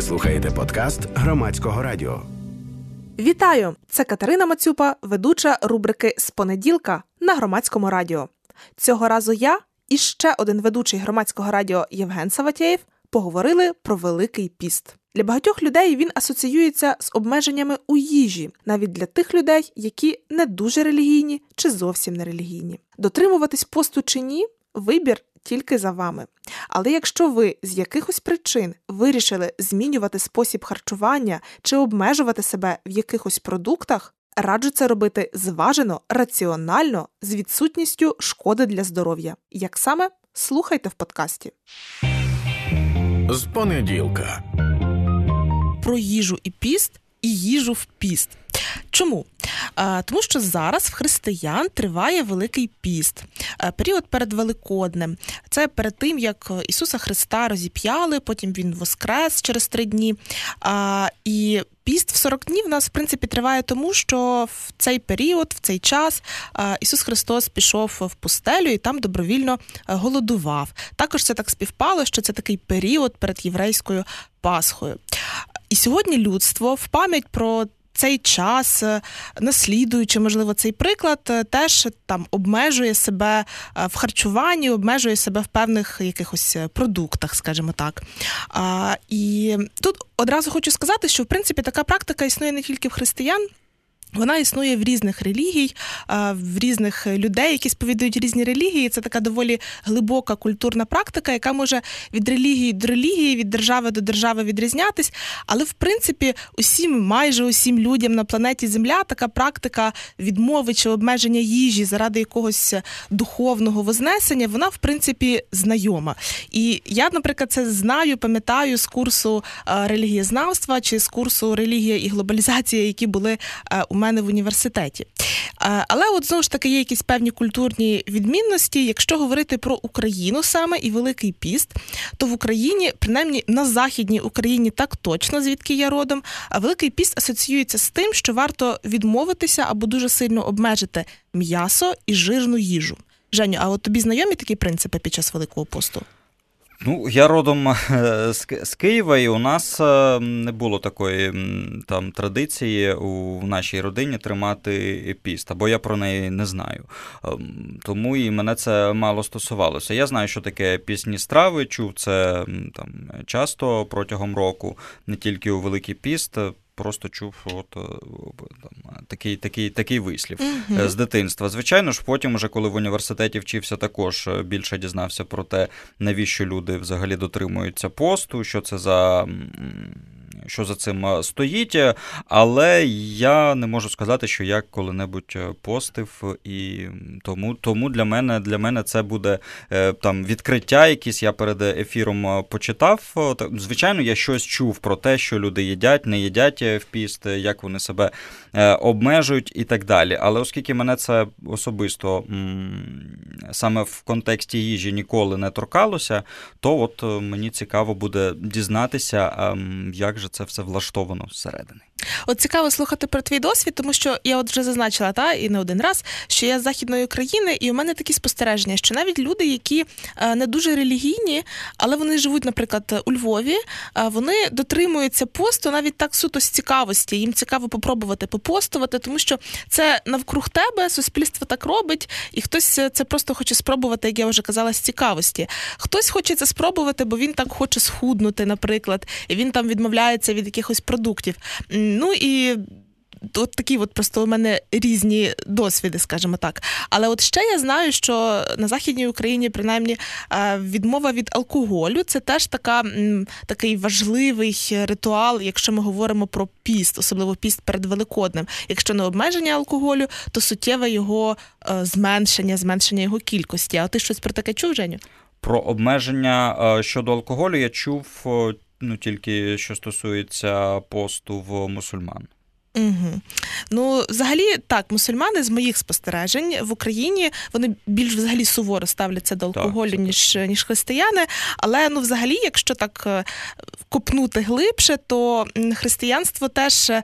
Ви слухаєте подкаст громадського радіо. Вітаю! Це Катерина Мацюпа, ведуча рубрики з понеділка на громадському радіо. Цього разу я і ще один ведучий громадського радіо Євген Саватєєв поговорили про Великий піст. Для багатьох людей він асоціюється з обмеженнями у їжі, навіть для тих людей, які не дуже релігійні чи зовсім не релігійні. Дотримуватись посту чи ні вибір тільки за вами. Але якщо ви з якихось причин вирішили змінювати спосіб харчування чи обмежувати себе в якихось продуктах, раджу це робити зважено, раціонально, з відсутністю шкоди для здоров'я. Як саме слухайте в подкасті. З понеділка Про їжу і піст і їжу в піст. Чому? Тому що зараз в християн триває Великий піст, період перед Великоднем. Це перед тим, як Ісуса Христа розіп'яли, потім Він воскрес через три дні. І піст в 40 днів у нас, в принципі, триває тому, що в цей період, в цей час Ісус Христос пішов в пустелю і там добровільно голодував. Також це так співпало, що це такий період перед єврейською Пасхою. І сьогодні людство в пам'ять про цей час, е, наслідуючи, можливо, цей приклад, е, теж там обмежує себе е, в харчуванні, обмежує себе в певних якихось продуктах, скажімо так. І тут одразу хочу сказати, що в принципі така практика існує не тільки в християн. Вона існує в різних релігій, в різних людей, які сповідують різні релігії. Це така доволі глибока культурна практика, яка може від релігії до релігії, від держави до держави відрізнятись. Але в принципі, усім, майже усім людям на планеті Земля така практика відмови чи обмеження їжі заради якогось духовного вознесення, вона в принципі знайома. І я, наприклад, це знаю, пам'ятаю з курсу релігієзнавства чи з курсу релігія і глобалізація, які були у мене в університеті. Але от знову ж таки є якісь певні культурні відмінності. Якщо говорити про Україну саме і Великий Піст, то в Україні, принаймні на Західній Україні, так точно, звідки я родом, а Великий Піст асоціюється з тим, що варто відмовитися або дуже сильно обмежити м'ясо і жирну їжу. Женю, а от тобі знайомі такі принципи під час Великого посту? Ну, я родом е, з Києва, і у нас е, не було такої там традиції у нашій родині тримати піст, або я про неї не знаю. Ем, тому і мене це мало стосувалося. Я знаю, що таке пісні страви, чув це там часто протягом року, не тільки у Великий Піст просто чув от, е, там, такий такий, такий вислів uh з дитинства. Звичайно ж, потім, уже коли в університеті вчився, також е, більше дізнався про те, навіщо люди взагалі дотримуються посту, що це за що за цим е, стоїть, але я не можу сказати, що я коли-небудь е, постив, і тому тому для мене для мене це буде е, там відкриття, якісь я перед ефіром почитав. Звичайно, я щось чув про те, що люди їдять, не їдять в піст, як вони себе обмежують і так далі. Але оскільки мене це особисто саме в контексті їжі ніколи не торкалося, то от мені цікаво буде дізнатися, ем, як же це все влаштовано зсередини. От цікаво слухати про твій досвід, тому що я от вже зазначила та і не один раз, що я з західної країни, і у мене такі спостереження, що навіть люди, які е, не дуже релігійні, але вони живуть, наприклад, у Львові, е, вони дотримуються посту навіть так суто з цікавості. Їм цікаво попробувати попостувати, тому що це навкруг тебе, суспільство так робить, і хтось це просто хоче спробувати, як я вже казала, з цікавості. Хтось хоче це спробувати, бо він так хоче схуднути, наприклад, і він там відмовляється від якихось продуктів. Ну і. От такі от просто у мене різні досвіди, скажімо так. Але от ще я знаю, що на Західній Україні, принаймні, е, відмова від алкоголю це теж така, такий важливий ритуал, якщо ми говоримо про піст, особливо піст перед Великоднем. Якщо не обмеження алкоголю, то суттєве його е, зменшення, зменшення його кількості. А ти щось про таке чув, Женю? Про обмеження е, щодо алкоголю я чув ну, тільки що стосується посту в мусульман. Угу. Ну, взагалі, так, мусульмани з моїх спостережень в Україні вони більш взагалі суворо ставляться до алкоголю, Так, ніж ніж християни. Але ну, взагалі, якщо так е, копнути глибше, то християнство теж е,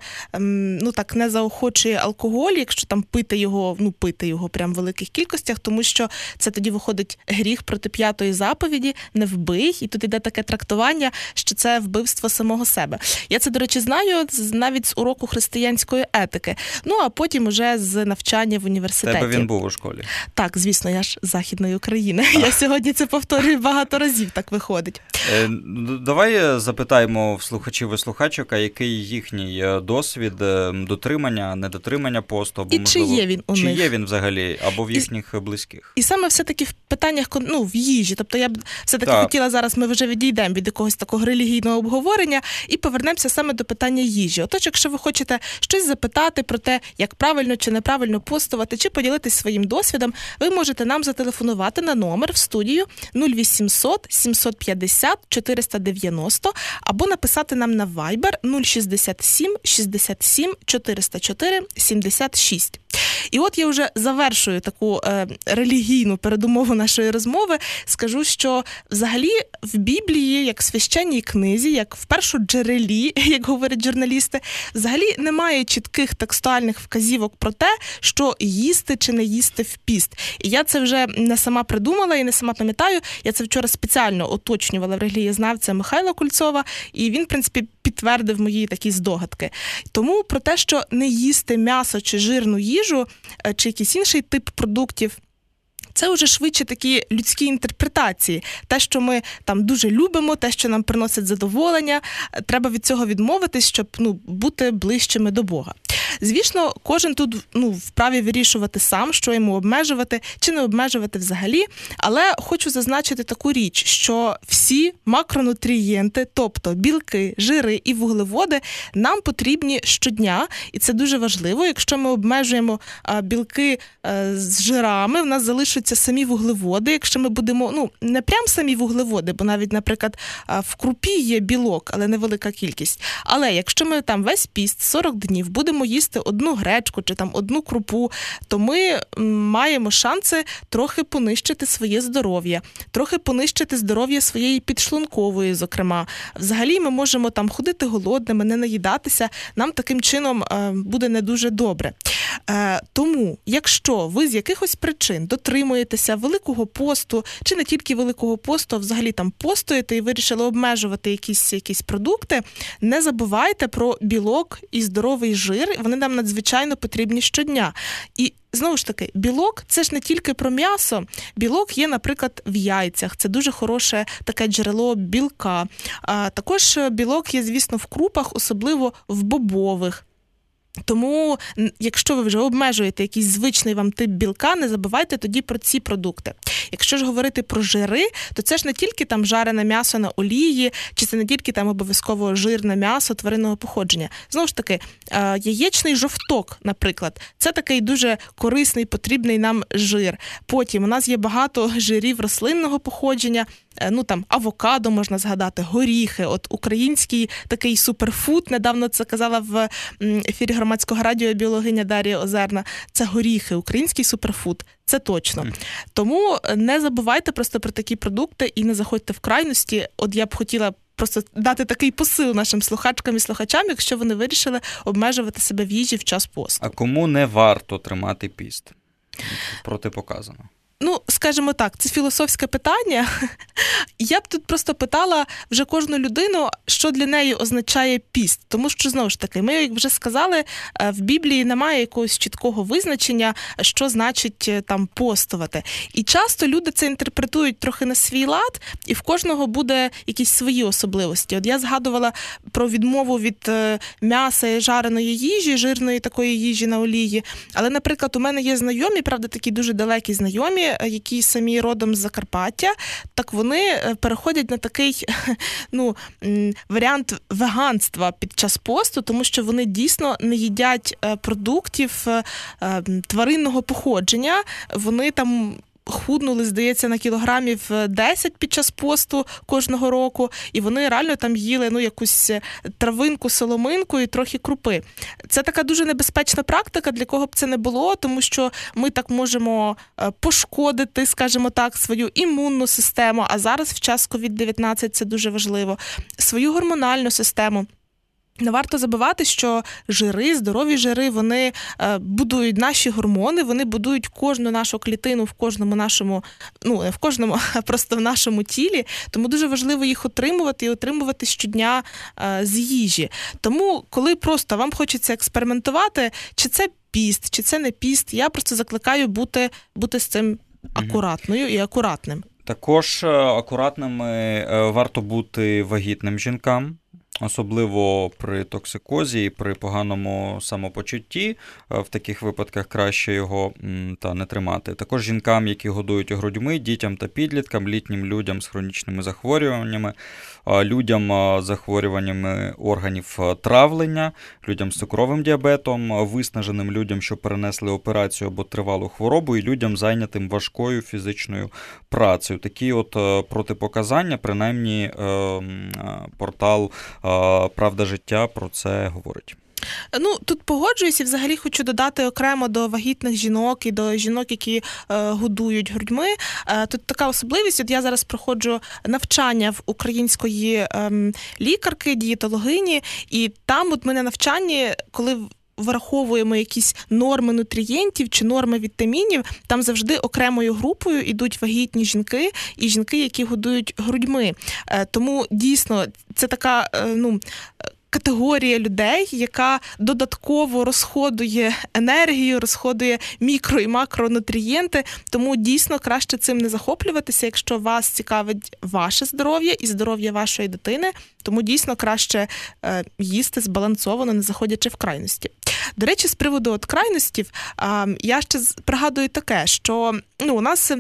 ну так не заохочує алкоголь, якщо там пити його, ну пити його прям в великих кількостях, тому що це тоді виходить гріх проти п'ятої заповіді, не вбий, і тут іде таке трактування, що це вбивство самого себе. Я це, до речі, знаю навіть з уроку християнської етики. Ну а потім уже з навчання в університеті. тебе він був у школі. Так, звісно, я ж західної України. Я сьогодні це повторюю багато разів. Так виходить. Е, Давай е, запитаємо в слухачів і слухачок, а який їхній е, досвід е, дотримання, недотримання посту, або І чи є він у чи них? є він взагалі, або в І- їхніх близьких. І саме все-таки в питаннях ну, в їжі. Тобто я б все-таки Так. хотіла зараз, ми вже відійдемо від якогось такого релігійного обговорення і повернемося саме до питання їжі. Отож, якщо ви хочете щось запитати про те, як правильно чи неправильно постувати, чи поділитись своїм досвідом, ви можете нам зателефонувати на номер в студію 0800 750 490 або написати нам на Viber 067 67 404 76. І от я вже завершую таку е, релігійну передумову нашої розмови. Скажу, що взагалі в Біблії, як в священній книзі, як в першоджерелі, як говорять журналісти, взагалі немає чітких текстуальних вказівок про те, що їсти чи не їсти в піст. І я це вже не сама придумала і не сама пам'ятаю. Я це вчора спеціально уточнювала в релігієзнавця Михайла Кульцова, і він, в принципі, підтвердив мої такі здогадки. Тому про те, що не їсти м'ясо чи жирну їжу, е, чи якийсь інший тип продуктів. Це вже швидше такі людські інтерпретації. Те, що ми там дуже любимо, те, що нам приносить задоволення, е, треба від цього відмовитись, щоб ну, бути ближчими до Бога. Звісно, кожен тут ну, вправі вирішувати сам, що йому обмежувати чи не обмежувати взагалі. Але хочу зазначити таку річ, що всі макронутрієнти, тобто білки, жири і вуглеводи, нам потрібні щодня, і це дуже важливо. Якщо ми обмежуємо білки е, з жирами, в нас залишаться самі вуглеводи. Якщо ми будемо, ну не прям самі вуглеводи, бо навіть, наприклад, в крупі є білок, але невелика кількість. Але якщо ми там весь піст 40 днів будемо їсти одну гречку чи там одну крупу, то ми маємо шанси трохи понищити своє здоров'я, трохи понищити здоров'я своєї підшлункової, зокрема. Взагалі, ми можемо там ходити голодними, не наїдатися. Нам таким чином буде не дуже добре. Е, Тому, якщо ви з якихось причин дотримуєтеся великого посту, чи не тільки великого посту, а взагалі там постоїте і вирішили обмежувати якісь, якісь продукти, не забувайте про білок і здоровий жир. Вони нам надзвичайно потрібні щодня. І Знову ж таки, білок це ж не тільки про м'ясо. Білок є, наприклад, в яйцях. Це дуже хороше таке джерело білка. А також білок є, звісно, в крупах, особливо в бобових. Тому, якщо ви вже обмежуєте якийсь звичний вам тип білка, не забувайте тоді про ці продукти. Якщо ж говорити про жири, то це ж не тільки там жарене м'ясо на олії, чи це не тільки там обов'язково жирне м'ясо тваринного походження. Знову ж таки, е, яєчний жовток, наприклад, це такий дуже корисний, потрібний нам жир. Потім у нас є багато жирів рослинного походження. Е, Ну там авокадо можна згадати, горіхи. От український такий суперфуд. Недавно це казала в ефірі громадського радіо біологиня Дар'я Озерна. Це горіхи, український суперфуд. Це точно. Тому е, не забувайте просто про такі продукти і не заходьте в крайності. От я б хотіла. Просто дати такий посил нашим слухачкам і слухачам, якщо вони вирішили обмежувати себе в їжі в час посту. А кому не варто тримати піст? Протипоказано. Ну, скажімо так, це філософське питання. Я б тут просто питала вже кожну людину, що для неї означає піст. Тому що знову ж таки, ми, як вже сказали, е, в Біблії немає якогось чіткого визначення, що значить е, там постувати. І часто люди це інтерпретують трохи на свій лад, і в кожного буде якісь свої особливості. От я згадувала про відмову від е, м'яса і жареної їжі, жирної такої їжі на олії. Але, наприклад, у мене є знайомі, правда, такі дуже далекі знайомі, які самі родом з Закарпаття. Так вони е, переходять на такий ну, варіант веганства під час посту, тому що вони дійсно не їдять е, продуктів е, е, тваринного походження. Вони там худнули, здається, на кілограмів 10 під час посту кожного року, і вони реально там їли ну якусь травинку, соломинку і трохи крупи. Це така дуже небезпечна практика, для кого б це не було, тому що ми так можемо пошкодити, скажімо так, свою імунну систему. А зараз в час COVID-19 це дуже важливо, свою гормональну систему. Не варто забувати, що жири, здорові жири, вони е, будують наші гормони, вони будують кожну нашу клітину в кожному нашому, ну не в кожному, а просто в нашому тілі. Тому дуже важливо їх отримувати і отримувати щодня е, з їжі. Тому, коли просто вам хочеться експериментувати, чи це піст, чи це не піст, я просто закликаю бути, бути з цим акуратною і акуратним. Також е, акуратними варто бути вагітним жінкам. Особливо при токсикозі і при поганому самопочутті, е, в таких випадках краще його та не тримати. Також жінкам, які годують грудьми, дітям та підліткам, літнім людям з хронічними захворюваннями, людям з захворюваннями органів травлення, людям з цукровим діабетом, виснаженим людям, що перенесли операцію або тривалу хворобу, і людям зайнятим важкою фізичною працею. Такі от е, протипоказання, принаймні ем, е, портал. Правда життя про це говорить. Ну тут погоджуюся, взагалі хочу додати окремо до вагітних жінок і до жінок, які е, годують грудьми. Е, тут така особливість. От я зараз проходжу навчання в української е, лікарки, дієтологині, і там, от ми на навчанні, коли Враховуємо якісь норми нутрієнтів чи норми вітамінів, там завжди окремою групою йдуть вагітні жінки і жінки, які годують грудьми. Е, тому дійсно це така е, ну категорія людей, яка додатково розходує енергію, розходує мікро і макронутрієнти. Тому дійсно краще цим не захоплюватися, якщо вас цікавить ваше здоров'я і здоров'я вашої дитини. Тому дійсно краще е, їсти збалансовано, не заходячи в крайності. До речі, з приводу от крайностів, я ще пригадую таке, що ну у нас.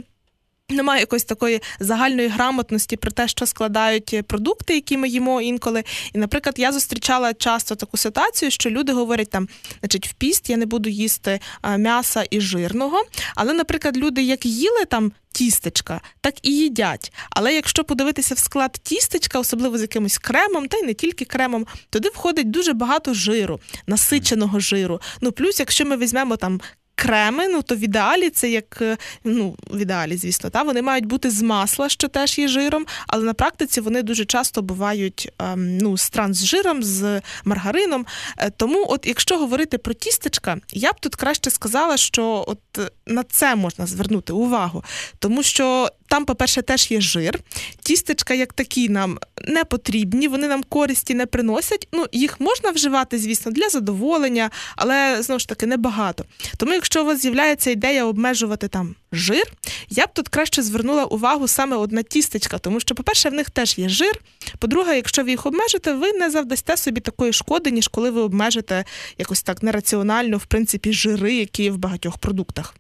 Немає якоїсь такої загальної грамотності про те, що складають продукти, які ми їмо інколи. І, наприклад, я зустрічала часто таку ситуацію, що люди говорять там, значить, в піст я не буду їсти м'яса і жирного. Але, наприклад, люди як їли там тістечка, так і їдять. Але якщо подивитися в склад тістечка, особливо з якимось кремом, та й не тільки кремом, туди входить дуже багато жиру, насиченого жиру. Ну плюс, якщо ми візьмемо там креми, ну то в ідеалі це як е, ну в ідеалі, звісно, та вони мають бути з масла, що теж є жиром, але на практиці вони дуже часто бувають ем, ну, з трансжиром, з маргарином. Е, тому, от якщо говорити про тістечка, я б тут краще сказала, що от е, на це можна звернути увагу, тому що там, по-перше, теж є жир. Тістечка, як такі, нам не потрібні, вони нам користі не приносять. Ну, їх можна вживати, звісно, для задоволення, але знову ж таки небагато. Тому, якщо у вас з'являється ідея обмежувати там жир, я б тут краще звернула увагу саме одна тістечка, тому що, по-перше, в них теж є жир. По-друге, якщо ви їх обмежите, ви не завдасте собі такої шкоди, ніж коли ви обмежите якось так нераціонально, в принципі, жири, які є в багатьох продуктах.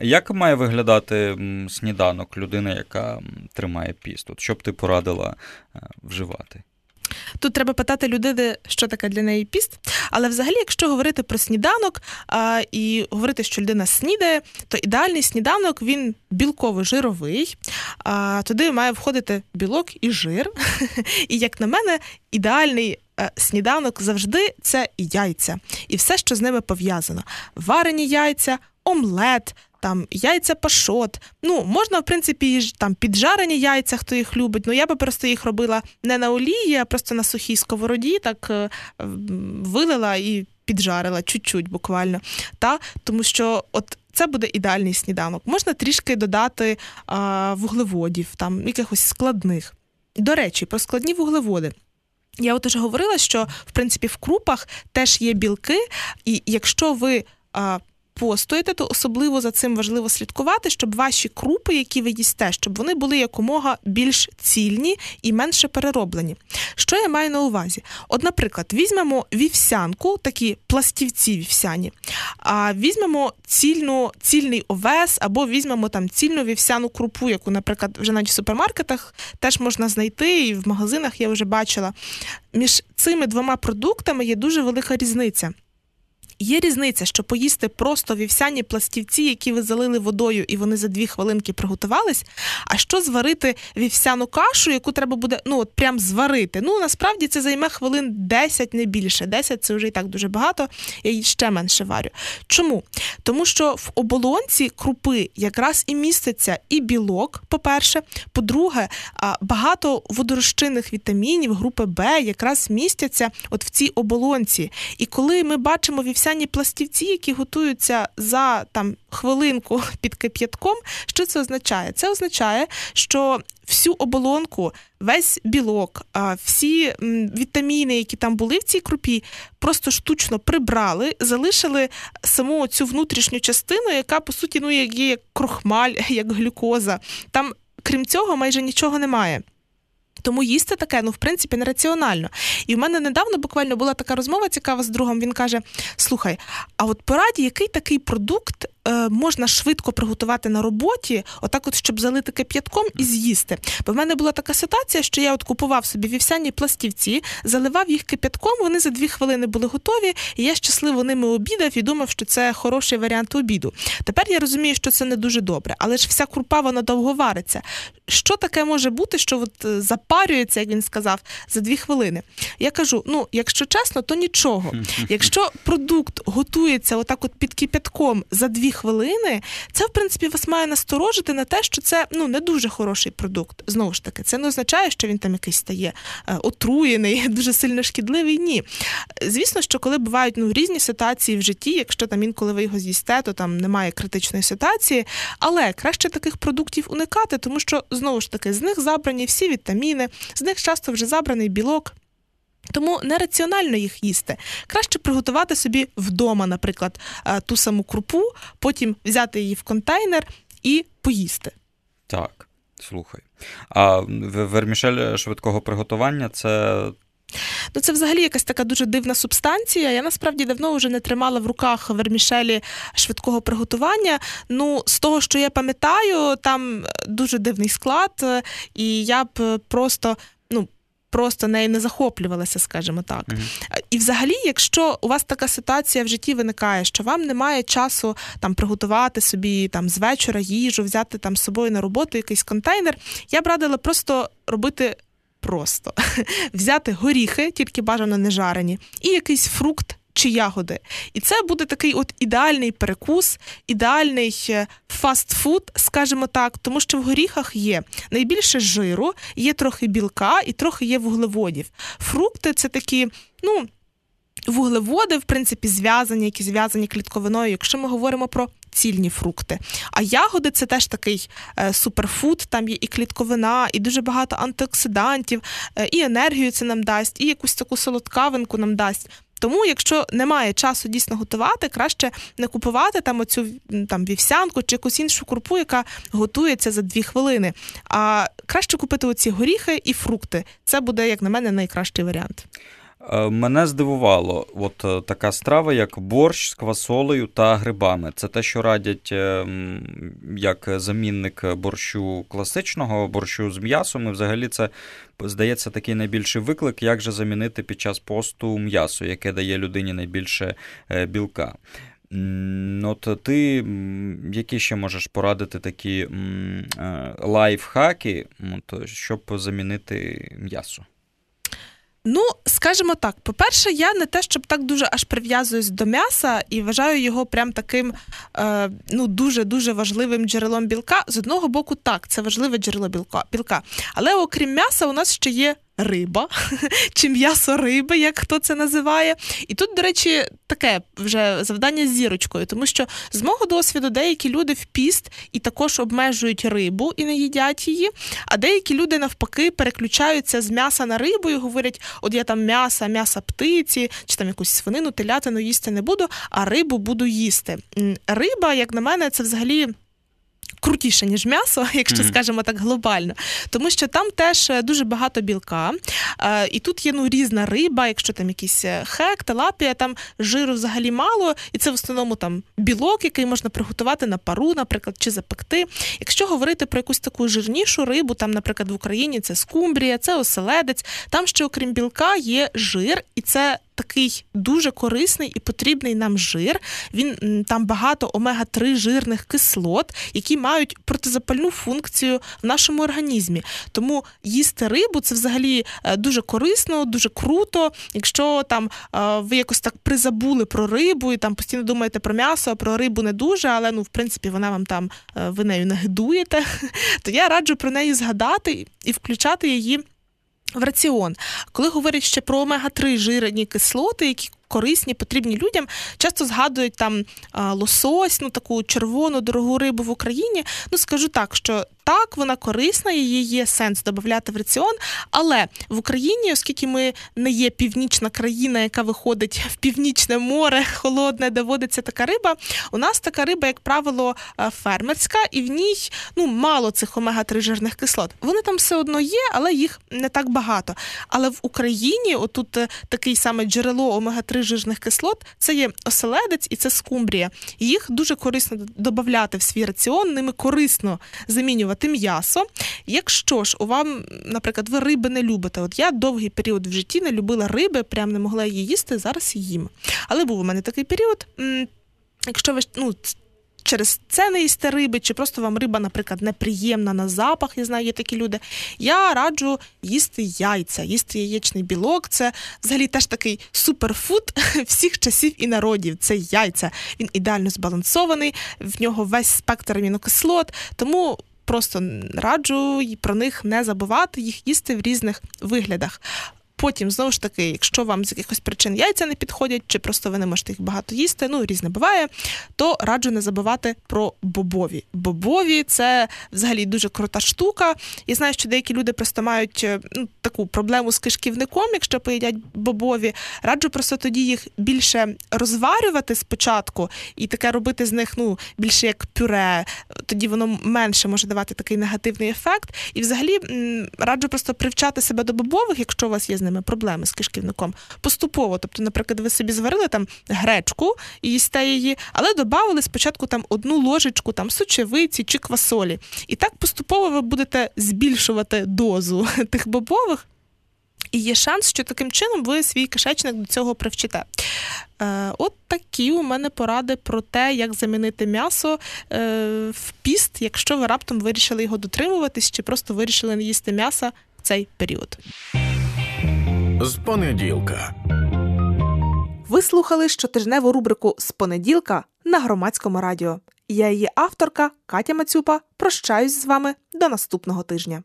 Як має виглядати сніданок людини, яка тримає піст? От Що б ти порадила е, вживати? Тут треба питати людини, що таке для неї піст. Але взагалі, якщо говорити про сніданок а, і говорити, що людина снідає, то ідеальний сніданок він білково-жировий. А, Туди має входити білок і жир. І, як на мене, ідеальний. Е, сніданок завжди це яйця і все, що з ними пов'язано: варені яйця, омлет, там яйця пашот. Ну, можна, в принципі, там піджарені яйця, хто їх любить. Ну я би просто їх робила не на олії, а просто на сухій сковороді, так е, вилила і піджарила чуть-чуть буквально. Та? Тому що от. Це буде ідеальний сніданок. Можна трішки додати а, вуглеводів, там якихось складних. До речі, про складні вуглеводи. Я от уже говорила, що в принципі в крупах теж є білки, і якщо ви а, постоїте, то особливо за цим важливо слідкувати, щоб ваші крупи, які ви їсте, щоб вони були якомога більш цільні і менше перероблені. Що я маю на увазі? От, наприклад, візьмемо вівсянку, такі пластівці вівсяні, а візьмемо цільну, цільний овес, або візьмемо там цільну вівсяну крупу, яку, наприклад, вже навіть в супермаркетах теж можна знайти, і в магазинах я вже бачила. Між цими двома продуктами є дуже велика різниця. Є різниця, що поїсти просто вівсяні пластівці, які ви залили водою, і вони за дві хвилинки приготувались. А що зварити вівсяну кашу, яку треба буде ну от прям зварити? Ну насправді це займе хвилин 10, не більше. 10 – це вже і так дуже багато. Я її ще менше варю. Чому? Тому що в оболонці крупи якраз і міститься і білок, по-перше. По-друге, багато водорозчинних вітамінів групи Б якраз містяться от в цій оболонці. І коли ми бачимо вівсяні пластівці, які готуються за там хвилинку під кип'ятком, що це означає? Це означає, що всю оболонку, весь білок, всі вітаміни, які там були в цій крупі, просто штучно прибрали, залишили саму цю внутрішню частину, яка по суті ну є як крохмаль, як глюкоза. Там, крім цього, майже нічого немає. Тому їсти таке, ну в принципі, нераціонально. І в мене недавно буквально була така розмова цікава з другом. Він каже: Слухай, а от пораді, який такий продукт можна швидко приготувати на роботі, отак, от щоб залити кип'ятком і з'їсти. Бо в мене була така ситуація, що я от купував собі вівсяні пластівці, заливав їх кип'ятком. Вони за дві хвилини були готові, і я щасливо ними обідав і думав, що це хороший варіант обіду. Тепер я розумію, що це не дуже добре, але ж вся крупа вона довго вариться. Що таке може бути, що от е, запарюється, як він сказав, за дві хвилини? Я кажу: ну, якщо чесно, то нічого. Якщо продукт готується отак, от під кип'ятком за дві хвилини, це в принципі вас має насторожити на те, що це ну не дуже хороший продукт. Знову ж таки, це не означає, що він там якийсь стає е, отруєний, дуже сильно шкідливий. Ні. Звісно, що коли бувають ну різні ситуації в житті, якщо там інколи ви його з'їсте, то там немає критичної ситуації, але краще таких продуктів уникати, тому що знову ж таки з них забрані всі вітаміни, з них часто вже забраний білок. Тому нераціонально їх їсти. Краще приготувати собі вдома, наприклад, е, ту саму крупу, потім взяти її в контейнер і поїсти. Так, слухай. А вермішель швидкого приготування це. Ну, це взагалі якась така дуже дивна субстанція. Я насправді давно вже не тримала в руках вермішелі швидкого приготування. Ну, з того, що я пам'ятаю, там дуже дивний склад, е, і я б просто просто нею не захоплювалася, скажімо так. Mm-hmm. І взагалі, якщо у вас така ситуація в житті виникає, що вам немає часу там приготувати собі там з вечора їжу, взяти там з собою на роботу якийсь контейнер, я б радила просто робити. Просто взяти горіхи, тільки бажано не жарені, і якийсь фрукт чи ягоди. І це буде такий от ідеальний перекус, ідеальний е, фастфуд, скажімо так, тому що в горіхах є найбільше жиру, є трохи білка і трохи є вуглеводів. Фрукти це такі, ну. Вуглеводи, в принципі, зв'язані, які зв'язані клітковиною, якщо ми говоримо про цільні фрукти. А ягоди це теж такий е, суперфуд, там є і клітковина, і дуже багато антиоксидантів, е, і енергію це нам дасть, і якусь таку солодкавинку нам дасть. Тому, якщо немає часу дійсно готувати, краще не купувати там оцю там вівсянку чи якусь іншу крупу, яка готується за дві хвилини. А краще купити оці горіхи і фрукти. Це буде, як на мене, найкращий варіант. Е, мене здивувало, от е, така страва, як борщ з квасолею та грибами. Це те, що радять е, як замінник борщу класичного, борщу з м'ясом. І взагалі це здається такий найбільший виклик, як же замінити під час посту м'ясо, яке дає людині найбільше білка. От ти які ще можеш порадити такі лайфхаки, щоб замінити м'ясо? Ну, скажімо так, по-перше, я не те, щоб так дуже аж прив'язуюсь до м'яса і вважаю його прям таким е, ну, дуже-дуже важливим джерелом білка. З одного боку, так, це важливе джерело білка. білка. Але окрім м'яса, у нас ще є риба чи м'ясо риби, як хто це називає. І тут, до речі, таке вже завдання з зірочкою, тому що з мого досвіду деякі люди в піст і також обмежують рибу і не їдять її. А деякі люди навпаки переключаються з м'яса на рибу і говорять: от я там м'яса, м'яса птиці, чи там якусь свинину, телятину їсти не буду, а рибу буду їсти. Риба, як на мене, це взагалі крутіше, ніж м'ясо, якщо mm-hmm. скажемо так глобально, тому що там теж е, дуже багато білка. Е, і тут є ну різна риба, якщо там якийсь е, хек, талапія, там жиру взагалі мало, і це в основному там білок, який можна приготувати на пару, наприклад, чи запекти. Якщо говорити про якусь таку жирнішу рибу, там, наприклад, в Україні це скумбрія, це оселедець, там ще, окрім білка, є жир, і це такий дуже корисний і потрібний нам жир. Він там багато омега-3 жирних кислот, які мають протизапальну функцію в нашому організмі. Тому їсти рибу це взагалі е, дуже корисно, дуже круто. Якщо там е, ви якось так призабули про рибу і там постійно думаєте про м'ясо, а про рибу не дуже, але ну в принципі вона вам там е, ви нею не гидуєте, то я раджу про неї згадати і включати її в раціон. Коли говорять ще про омега-3 жирні кислоти, які корисні, потрібні людям, часто згадують там лосось, ну таку червону дорогу рибу в Україні. Ну скажу так, що так, вона корисна, її є сенс додати в раціон, але в Україні, оскільки ми не є північна країна, яка виходить в північне море, холодне, де водиться така риба. У нас така риба, як правило, е, фермерська, і в ній ну мало цих омега-3 жирних кислот. Вони там все одно є, але їх не так багато. Але в Україні, отут е, такий саме джерело омега-3 жирних кислот, це є оселедець і це скумбрія. Їх дуже корисно додати в свій раціон, ними корисно замінювати замінювати м'ясо. Якщо ж у вам, наприклад, ви риби не любите, от я довгий період в житті не любила риби, прям не могла її їсти, зараз їм. Але був у мене такий період. Якщо ви ну, через це не їсте риби, чи просто вам риба, наприклад, неприємна на запах, я знаю, є такі люди. Я раджу їсти яйця, їсти яєчний білок. Це взагалі теж такий суперфуд всіх часів і народів. Це яйця. Він ідеально збалансований, в нього весь спектр амінокислот, тому просто раджу про них не забувати, їх їсти в різних виглядах. Потім, знову ж таки, якщо вам з якихось причин яйця не підходять, чи просто ви не можете їх багато їсти, ну різне буває, то раджу не забувати про бобові. Бобові це взагалі дуже крута штука. Я знаю, що деякі люди просто мають е, ну, таку проблему з кишківником, якщо поїдять бобові. Раджу просто тоді їх більше розварювати спочатку і таке робити з них ну, більше як пюре. Тоді воно менше може давати такий негативний ефект. І взагалі раджу просто привчати себе до бобових, якщо у вас є з ними проблеми з кишківником. Поступово, тобто, наприклад, ви собі зварили там гречку і їсте її, але додали спочатку там одну ложечку там сочевиці чи квасолі. І так поступово ви будете збільшувати дозу тих бобових. І є шанс, що таким чином ви свій кишечник до цього привчите. Е, От такі у мене поради про те, як замінити м'ясо е, в піст, якщо ви раптом вирішили його дотримуватись, чи просто вирішили не їсти м'яса в цей період з понеділка. Ви слухали щотижневу рубрику з понеділка на громадському радіо. Я її авторка Катя Мацюпа. Прощаюсь з вами до наступного тижня.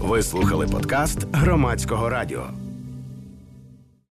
Ви слухали подкаст громадського радіо.